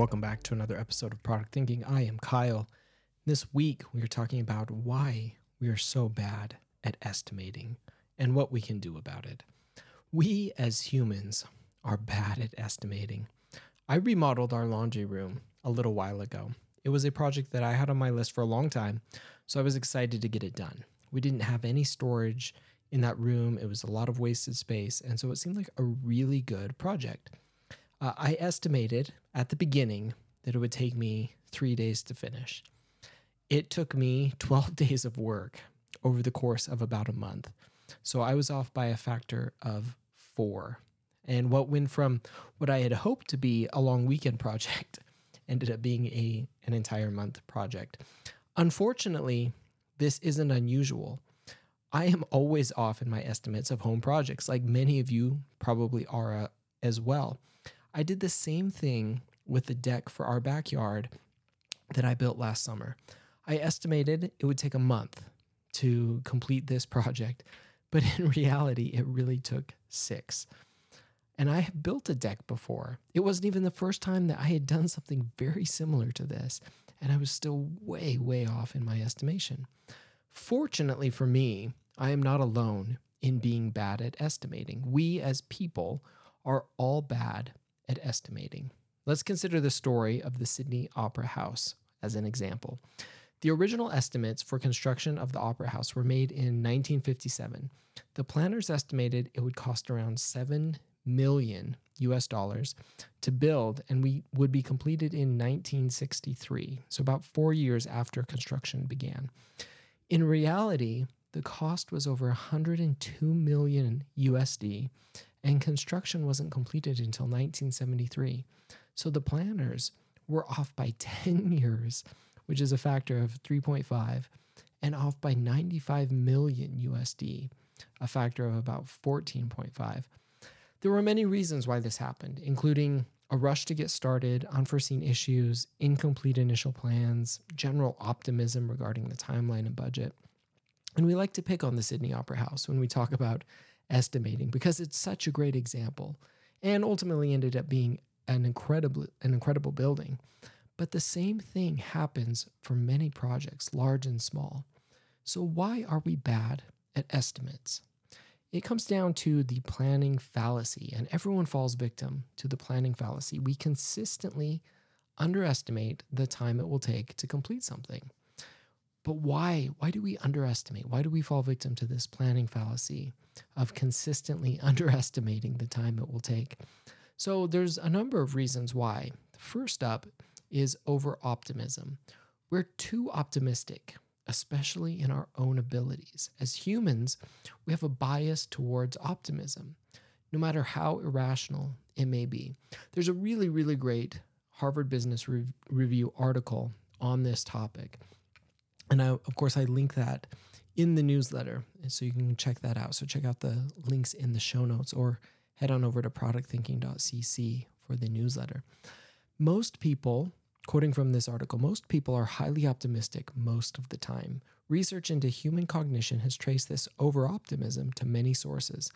Welcome back to another episode of Product Thinking. I am Kyle. This week, we are talking about why we are so bad at estimating and what we can do about it. We as humans are bad at estimating. I remodeled our laundry room a little while ago. It was a project that I had on my list for a long time, so I was excited to get it done. We didn't have any storage in that room, it was a lot of wasted space, and so it seemed like a really good project. Uh, I estimated at the beginning that it would take me three days to finish. It took me 12 days of work over the course of about a month. So I was off by a factor of four. And what went from what I had hoped to be a long weekend project ended up being a an entire month project. Unfortunately, this isn't unusual. I am always off in my estimates of home projects, like many of you probably are uh, as well. I did the same thing with the deck for our backyard that I built last summer. I estimated it would take a month to complete this project, but in reality, it really took six. And I have built a deck before. It wasn't even the first time that I had done something very similar to this, and I was still way, way off in my estimation. Fortunately for me, I am not alone in being bad at estimating. We as people are all bad at estimating. Let's consider the story of the Sydney Opera House as an example. The original estimates for construction of the Opera House were made in 1957. The planners estimated it would cost around 7 million US dollars to build and we would be completed in 1963, so about 4 years after construction began. In reality, the cost was over 102 million USD and construction wasn't completed until 1973. So the planners were off by 10 years, which is a factor of 3.5, and off by 95 million USD, a factor of about 14.5. There were many reasons why this happened, including a rush to get started, unforeseen issues, incomplete initial plans, general optimism regarding the timeline and budget. And we like to pick on the Sydney Opera House when we talk about estimating because it's such a great example and ultimately ended up being an incredible an incredible building. But the same thing happens for many projects, large and small. So why are we bad at estimates? It comes down to the planning fallacy, and everyone falls victim to the planning fallacy. We consistently underestimate the time it will take to complete something. But why? Why do we underestimate? Why do we fall victim to this planning fallacy of consistently underestimating the time it will take? So there's a number of reasons why. First up is over optimism. We're too optimistic, especially in our own abilities. As humans, we have a bias towards optimism, no matter how irrational it may be. There's a really, really great Harvard Business Re- Review article on this topic and I, of course, I link that in the newsletter. So you can check that out. So check out the links in the show notes or head on over to productthinking.cc for the newsletter. Most people, quoting from this article, most people are highly optimistic most of the time. Research into human cognition has traced this over optimism to many sources.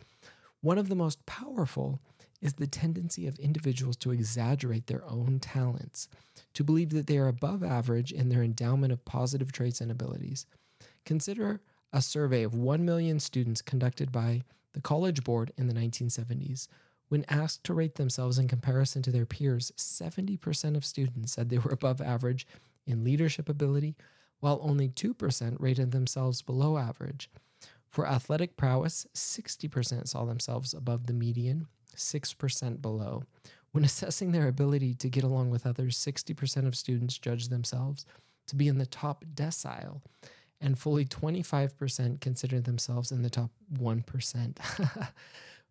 One of the most powerful is the tendency of individuals to exaggerate their own talents to believe that they are above average in their endowment of positive traits and abilities. Consider a survey of 1 million students conducted by the College Board in the 1970s. When asked to rate themselves in comparison to their peers, 70% of students said they were above average in leadership ability, while only 2% rated themselves below average. For athletic prowess, 60% saw themselves above the median, 6% below. When assessing their ability to get along with others, 60% of students judge themselves to be in the top decile, and fully 25% consider themselves in the top 1%,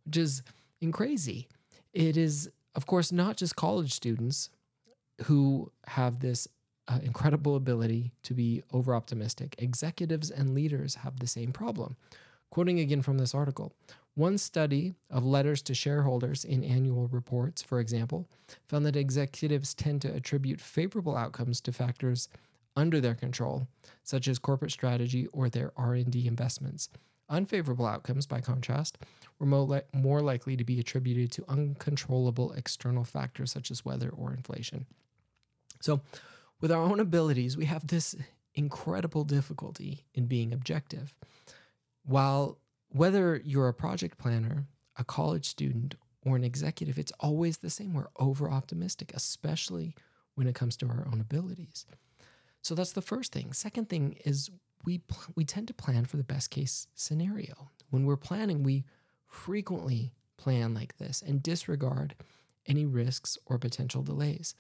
which is crazy. It is, of course, not just college students who have this uh, incredible ability to be over optimistic. Executives and leaders have the same problem. Quoting again from this article, one study of letters to shareholders in annual reports, for example, found that executives tend to attribute favorable outcomes to factors under their control, such as corporate strategy or their R&D investments. Unfavorable outcomes, by contrast, were more likely to be attributed to uncontrollable external factors such as weather or inflation. So, with our own abilities, we have this incredible difficulty in being objective. While whether you're a project planner, a college student, or an executive, it's always the same. We're over optimistic, especially when it comes to our own abilities. So that's the first thing. Second thing is we we tend to plan for the best case scenario. When we're planning, we frequently plan like this and disregard any risks or potential delays.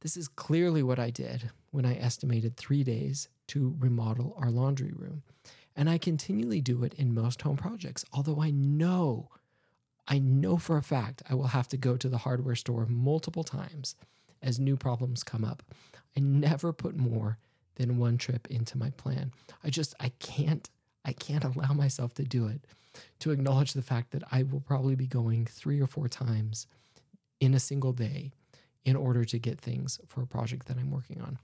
This is clearly what I did when I estimated 3 days to remodel our laundry room. And I continually do it in most home projects, although I know I know for a fact I will have to go to the hardware store multiple times as new problems come up. I never put more than one trip into my plan. I just I can't I can't allow myself to do it. To acknowledge the fact that I will probably be going 3 or 4 times in a single day in order to get things for a project that I'm working on.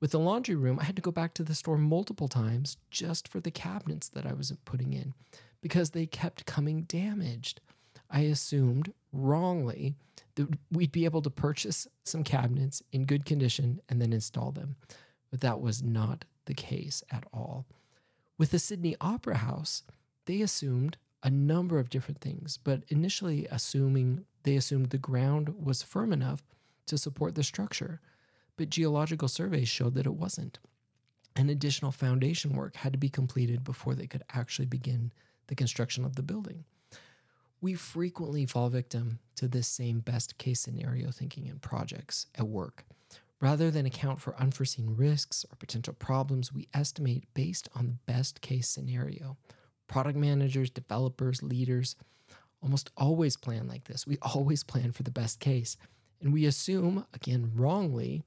With the laundry room, I had to go back to the store multiple times just for the cabinets that I was putting in because they kept coming damaged. I assumed wrongly that we'd be able to purchase some cabinets in good condition and then install them. But that was not the case at all. With the Sydney Opera House, they assumed a number of different things, but initially assuming they assumed the ground was firm enough to support the structure. But geological surveys showed that it wasn't. And additional foundation work had to be completed before they could actually begin the construction of the building we frequently fall victim to this same best case scenario thinking in projects at work. Rather than account for unforeseen risks or potential problems, we estimate based on the best case scenario. Product managers, developers, leaders almost always plan like this. We always plan for the best case. And we assume, again, wrongly,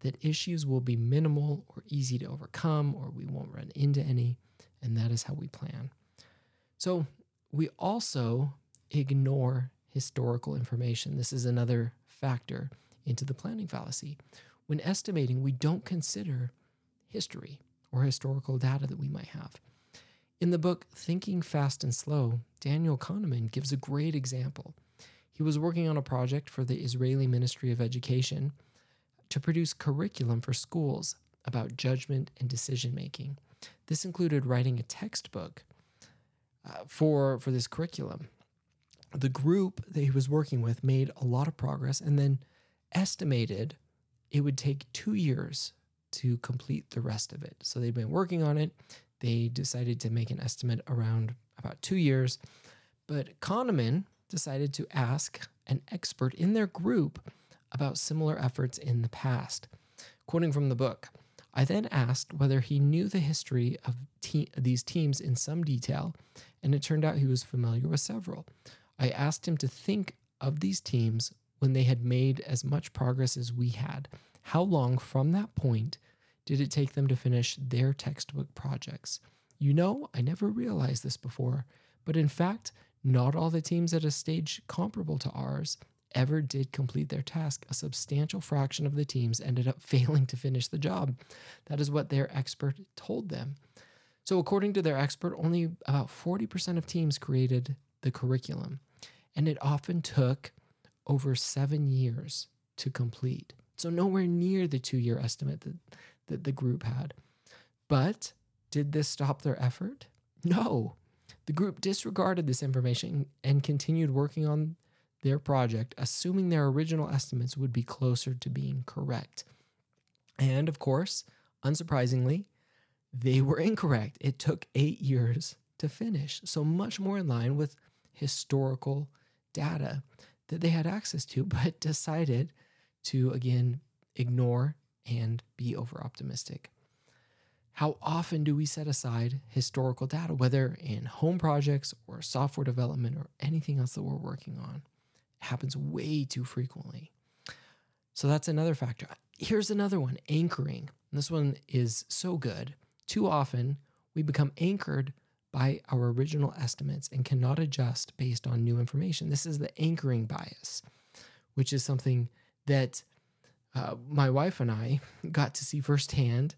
that issues will be minimal or easy to overcome or we won't run into any. And that is how we plan. So we also ignore historical information. This is another factor into the planning fallacy. When estimating, we don't consider history or historical data that we might have. In the book Thinking Fast and Slow, Daniel Kahneman gives a great example. He was working on a project for the Israeli Ministry of Education to produce curriculum for schools about judgment and decision making. This included writing a textbook uh, for, for this curriculum the group that he was working with made a lot of progress and then estimated it would take two years to complete the rest of it. So they'd been working on it. They decided to make an estimate around about two years. But Kahneman decided to ask an expert in their group about similar efforts in the past. Quoting from the book, I then asked whether he knew the history of te- these teams in some detail, and it turned out he was familiar with several. I asked him to think of these teams when they had made as much progress as we had. How long from that point did it take them to finish their textbook projects? You know, I never realized this before, but in fact, not all the teams at a stage comparable to ours ever did complete their task. A substantial fraction of the teams ended up failing to finish the job. That is what their expert told them. So, according to their expert, only about 40% of teams created the curriculum and it often took over seven years to complete. So, nowhere near the two year estimate that, that the group had. But did this stop their effort? No. The group disregarded this information and continued working on their project, assuming their original estimates would be closer to being correct. And of course, unsurprisingly, they were incorrect. It took eight years to finish, so much more in line with historical data that they had access to, but decided to again ignore and be over optimistic. How often do we set aside historical data, whether in home projects or software development or anything else that we're working on? Happens way too frequently. So that's another factor. Here's another one anchoring. And this one is so good. Too often, we become anchored by our original estimates and cannot adjust based on new information. This is the anchoring bias, which is something that uh, my wife and I got to see firsthand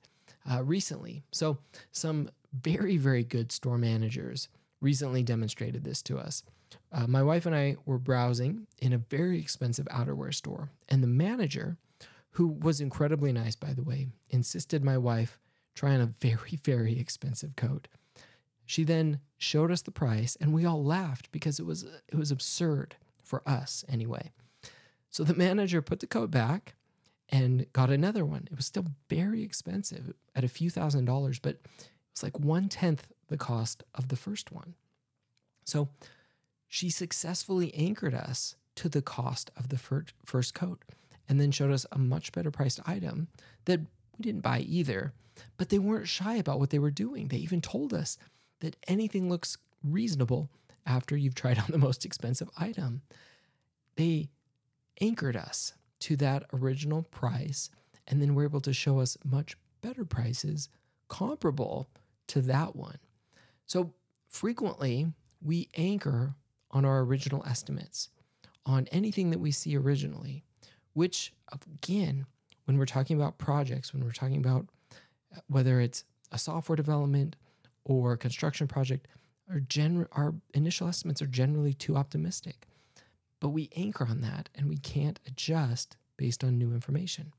uh, recently. So, some very, very good store managers recently demonstrated this to us. Uh, my wife and I were browsing in a very expensive outerwear store, and the manager, who was incredibly nice, by the way, insisted my wife try on a very, very expensive coat. She then showed us the price, and we all laughed because it was it was absurd for us anyway. So the manager put the coat back and got another one. It was still very expensive at a few thousand dollars, but it was like one tenth the cost of the first one. So she successfully anchored us to the cost of the first coat and then showed us a much better priced item that we didn't buy either. But they weren't shy about what they were doing. They even told us that anything looks reasonable after you've tried on the most expensive item. They anchored us to that original price and then were able to show us much better prices comparable to that one. So frequently, we anchor on our original estimates, on anything that we see originally, which, again, when we're talking about projects, when we're talking about uh, whether it's a software development or construction project, our, gen- our initial estimates are generally too optimistic. But we anchor on that and we can't adjust based on new information.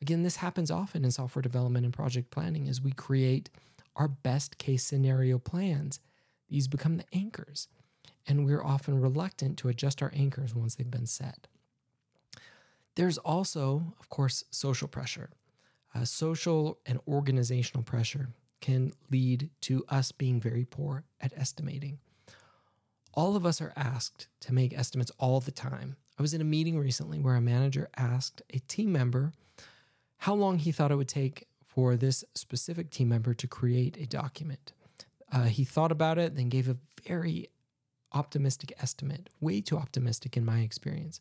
Again, this happens often in software development and project planning as we create our best case scenario plans. These become the anchors, and we're often reluctant to adjust our anchors once they've been set. There's also, of course, social pressure. Uh, social and organizational pressure can lead to us being very poor at estimating. All of us are asked to make estimates all the time. I was in a meeting recently where a manager asked a team member how long he thought it would take for this specific team member to create a document. Uh, he thought about it, then gave a very optimistic estimate, way too optimistic in my experience,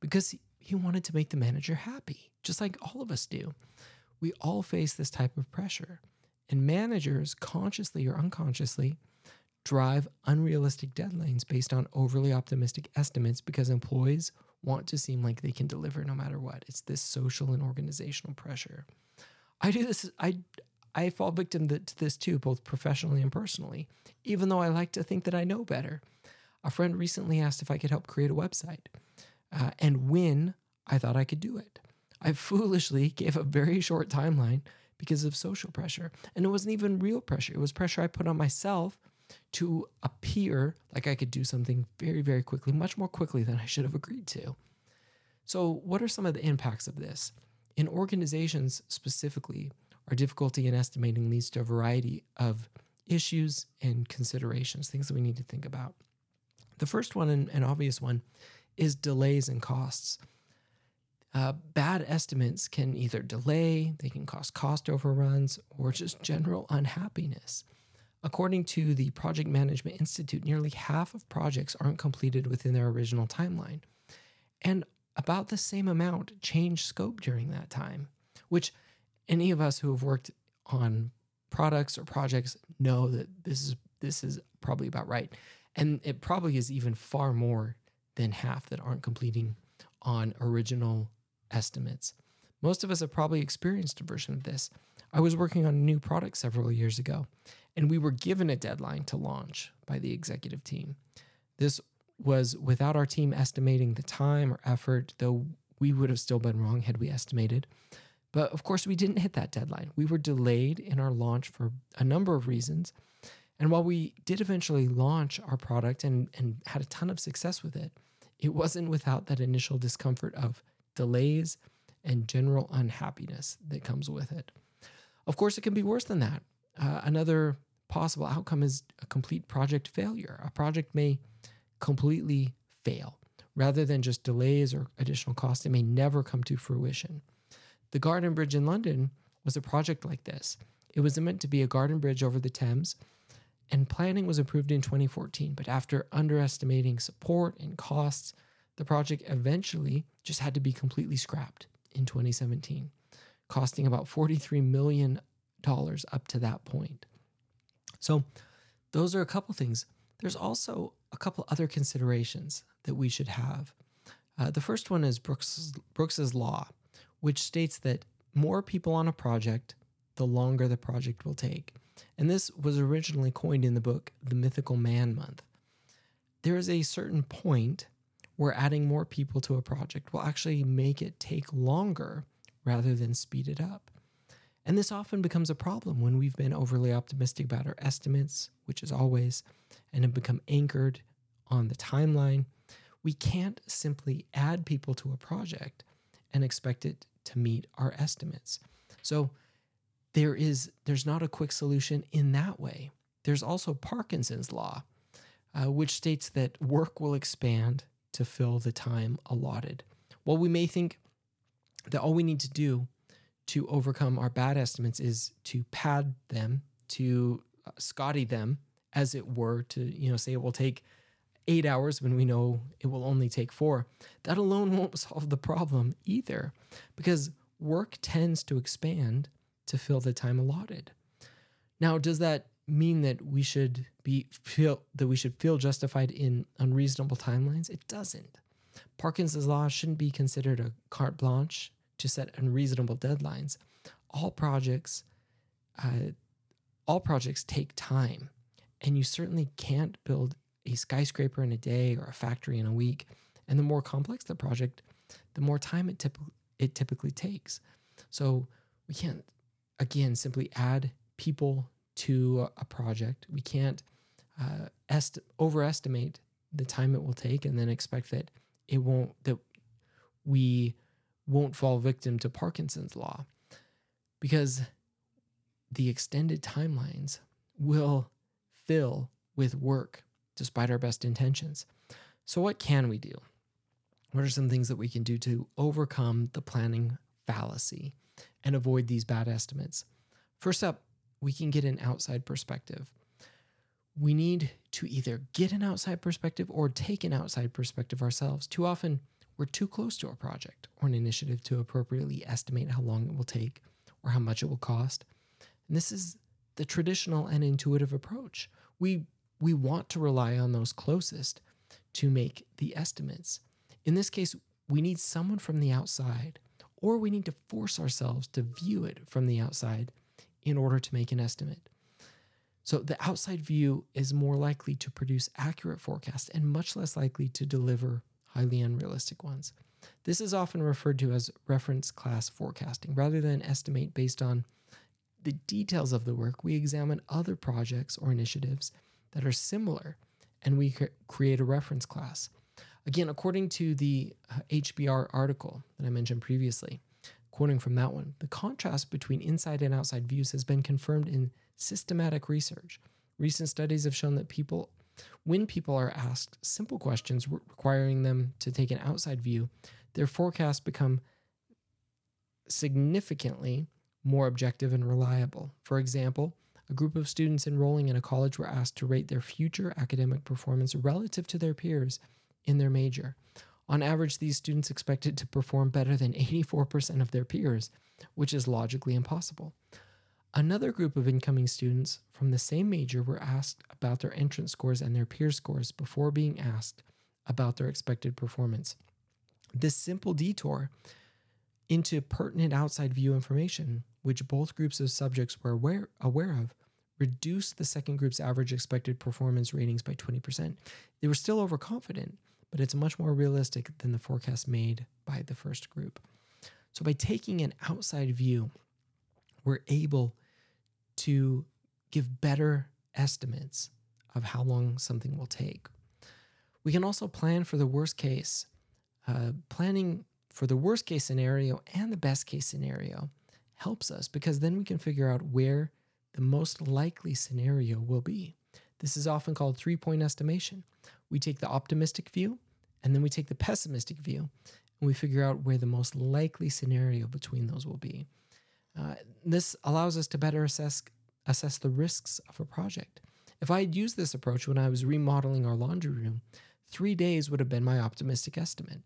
because he wanted to make the manager happy, just like all of us do. We all face this type of pressure, and managers, consciously or unconsciously, drive unrealistic deadlines based on overly optimistic estimates because employees want to seem like they can deliver no matter what. It's this social and organizational pressure. I do this. I I fall victim to this too, both professionally and personally. Even though I like to think that I know better. A friend recently asked if I could help create a website, uh, and when I thought I could do it. I foolishly gave a very short timeline because of social pressure, and it wasn't even real pressure. It was pressure I put on myself to appear like I could do something very, very quickly, much more quickly than I should have agreed to. So, what are some of the impacts of this? In organizations specifically, our difficulty in estimating leads to a variety of issues and considerations, things that we need to think about. The first one, and an obvious one, is delays and costs. Uh, bad estimates can either delay, they can cause cost overruns, or just general unhappiness. According to the Project Management Institute, nearly half of projects aren't completed within their original timeline. And about the same amount change scope during that time, which any of us who have worked on products or projects know that this is this is probably about right. And it probably is even far more than half that aren't completing on original estimates. Most of us have probably experienced a version of this. I was working on a new product several years ago, and we were given a deadline to launch by the executive team. This was without our team estimating the time or effort, though we would have still been wrong had we estimated. But of course, we didn't hit that deadline. We were delayed in our launch for a number of reasons. And while we did eventually launch our product and, and had a ton of success with it, it wasn't without that initial discomfort of delays and general unhappiness that comes with it. Of course, it can be worse than that. Uh, another possible outcome is a complete project failure. A project may completely fail. Rather than just delays or additional costs, it may never come to fruition. The Garden Bridge in London was a project like this. It was meant to be a garden bridge over the Thames, and planning was approved in 2014. But after underestimating support and costs, the project eventually just had to be completely scrapped in 2017, costing about $43 million up to that point. So, those are a couple things. There's also a couple other considerations that we should have. Uh, the first one is Brooks, Brooks's law, which states that more people on a project, the longer the project will take. And this was originally coined in the book The Mythical Man Month. There is a certain point where adding more people to a project will actually make it take longer rather than speed it up. And this often becomes a problem when we've been overly optimistic about our estimates, which is always, and have become anchored on the timeline. We can't simply add people to a project and expect it to meet our estimates. So there is there's not a quick solution in that way. There's also Parkinson's law, uh, which states that work will expand to fill the time allotted. Well, we may think that all we need to do to overcome our bad estimates is to pad them, to uh, Scotty them, as it were, to you know say it will take eight hours when we know it will only take four. That alone won't solve the problem either, because work tends to expand to fill the time allotted. Now, does that mean that we should be feel that we should feel justified in unreasonable timelines? It doesn't. Parkinson's law shouldn't be considered a carte blanche to set unreasonable deadlines. All projects, uh, all projects take time, and you certainly can't build a skyscraper in a day or a factory in a week. And the more complex the project, the more time it, typ- it typically takes. So we can't, again, simply add people to a project. We can't uh, est- overestimate the time it will take and then expect that it won't, that we won't fall victim to Parkinson's law because the extended timelines will fill with work despite our best intentions. So, what can we do? What are some things that we can do to overcome the planning fallacy and avoid these bad estimates? First up, we can get an outside perspective. We need to either get an outside perspective or take an outside perspective ourselves. Too often, we're too close to a project or an initiative to appropriately estimate how long it will take or how much it will cost. And this is the traditional and intuitive approach. We we want to rely on those closest to make the estimates. In this case, we need someone from the outside, or we need to force ourselves to view it from the outside in order to make an estimate. So, the outside view is more likely to produce accurate forecasts and much less likely to deliver highly unrealistic ones. This is often referred to as reference class forecasting. Rather than estimate based on the details of the work, we examine other projects or initiatives that are similar and we create a reference class. Again, according to the HBR article that I mentioned previously, quoting from that one, the contrast between inside and outside views has been confirmed in systematic research. Recent studies have shown that people, when people are asked simple questions requiring them to take an outside view, their forecasts become significantly more objective and reliable. For example, a group of students enrolling in a college were asked to rate their future academic performance relative to their peers in their major. On average, these students expected to perform better than 84% of their peers, which is logically impossible. Another group of incoming students from the same major were asked about their entrance scores and their peer scores before being asked about their expected performance. This simple detour into pertinent outside view information, which both groups of subjects were aware, aware of, reduced the second group's average expected performance ratings by 20%. They were still overconfident, but it's much more realistic than the forecast made by the first group. So, by taking an outside view, we're able to give better estimates of how long something will take. We can also plan for the worst case. Uh, planning for the worst case scenario and the best case scenario helps us because then we can figure out where the most likely scenario will be. This is often called three point estimation. We take the optimistic view and then we take the pessimistic view and we figure out where the most likely scenario between those will be. Uh, this allows us to better assess assess the risks of a project. If I had used this approach when I was remodeling our laundry room, three days would have been my optimistic estimate.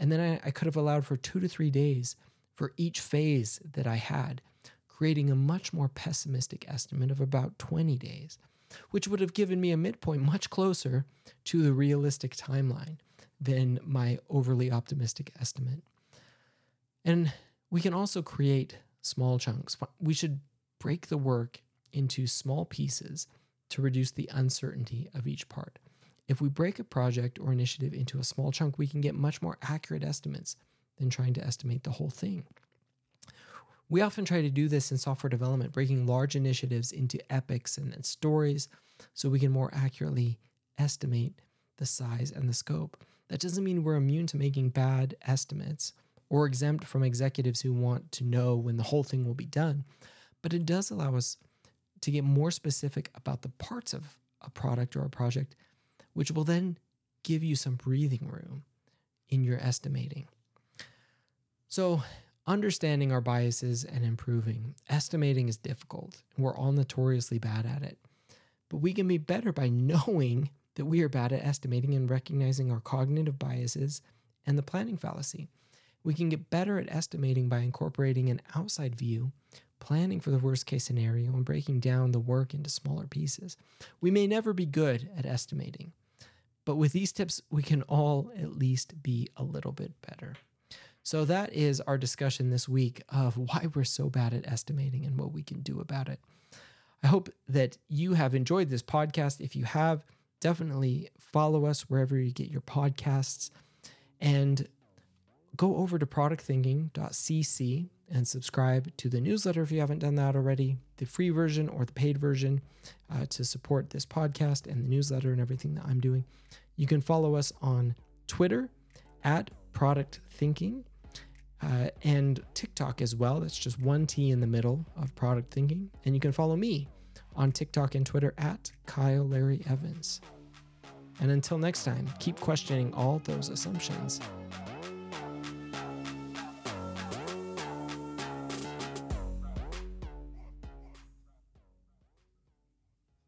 And then I, I could have allowed for two to three days for each phase that I had creating a much more pessimistic estimate of about 20 days, which would have given me a midpoint much closer to the realistic timeline than my overly optimistic estimate. And we can also create small chunks. We should break the work into small pieces to reduce the uncertainty of each part. If we break a project or initiative into a small chunk, we can get much more accurate estimates than trying to estimate the whole thing. We often try to do this in software development, breaking large initiatives into epics and then stories so we can more accurately estimate the size and the scope. That doesn't mean we're immune to making bad estimates or exempt from executives who want to know when the whole thing will be done, but it does allow us to get more specific about the parts of a product or a project, which will then give you some breathing room in your estimating. So, understanding our biases and improving. Estimating is difficult, we're all notoriously bad at it. But we can be better by knowing that we are bad at estimating and recognizing our cognitive biases and the planning fallacy. We can get better at estimating by incorporating an outside view, planning for the worst case scenario, and breaking down the work into smaller pieces. We may never be good at estimating, but with these tips, we can all at least be a little bit better. So, that is our discussion this week of why we're so bad at estimating and what we can do about it. I hope that you have enjoyed this podcast. If you have, definitely follow us wherever you get your podcasts and go over to productthinking.cc and subscribe to the newsletter if you haven't done that already, the free version or the paid version uh, to support this podcast and the newsletter and everything that I'm doing. You can follow us on Twitter at Product Thinking uh, and TikTok as well. That's just one T in the middle of Product Thinking. And you can follow me on TikTok and Twitter at Kyle Larry Evans. And until next time, keep questioning all those assumptions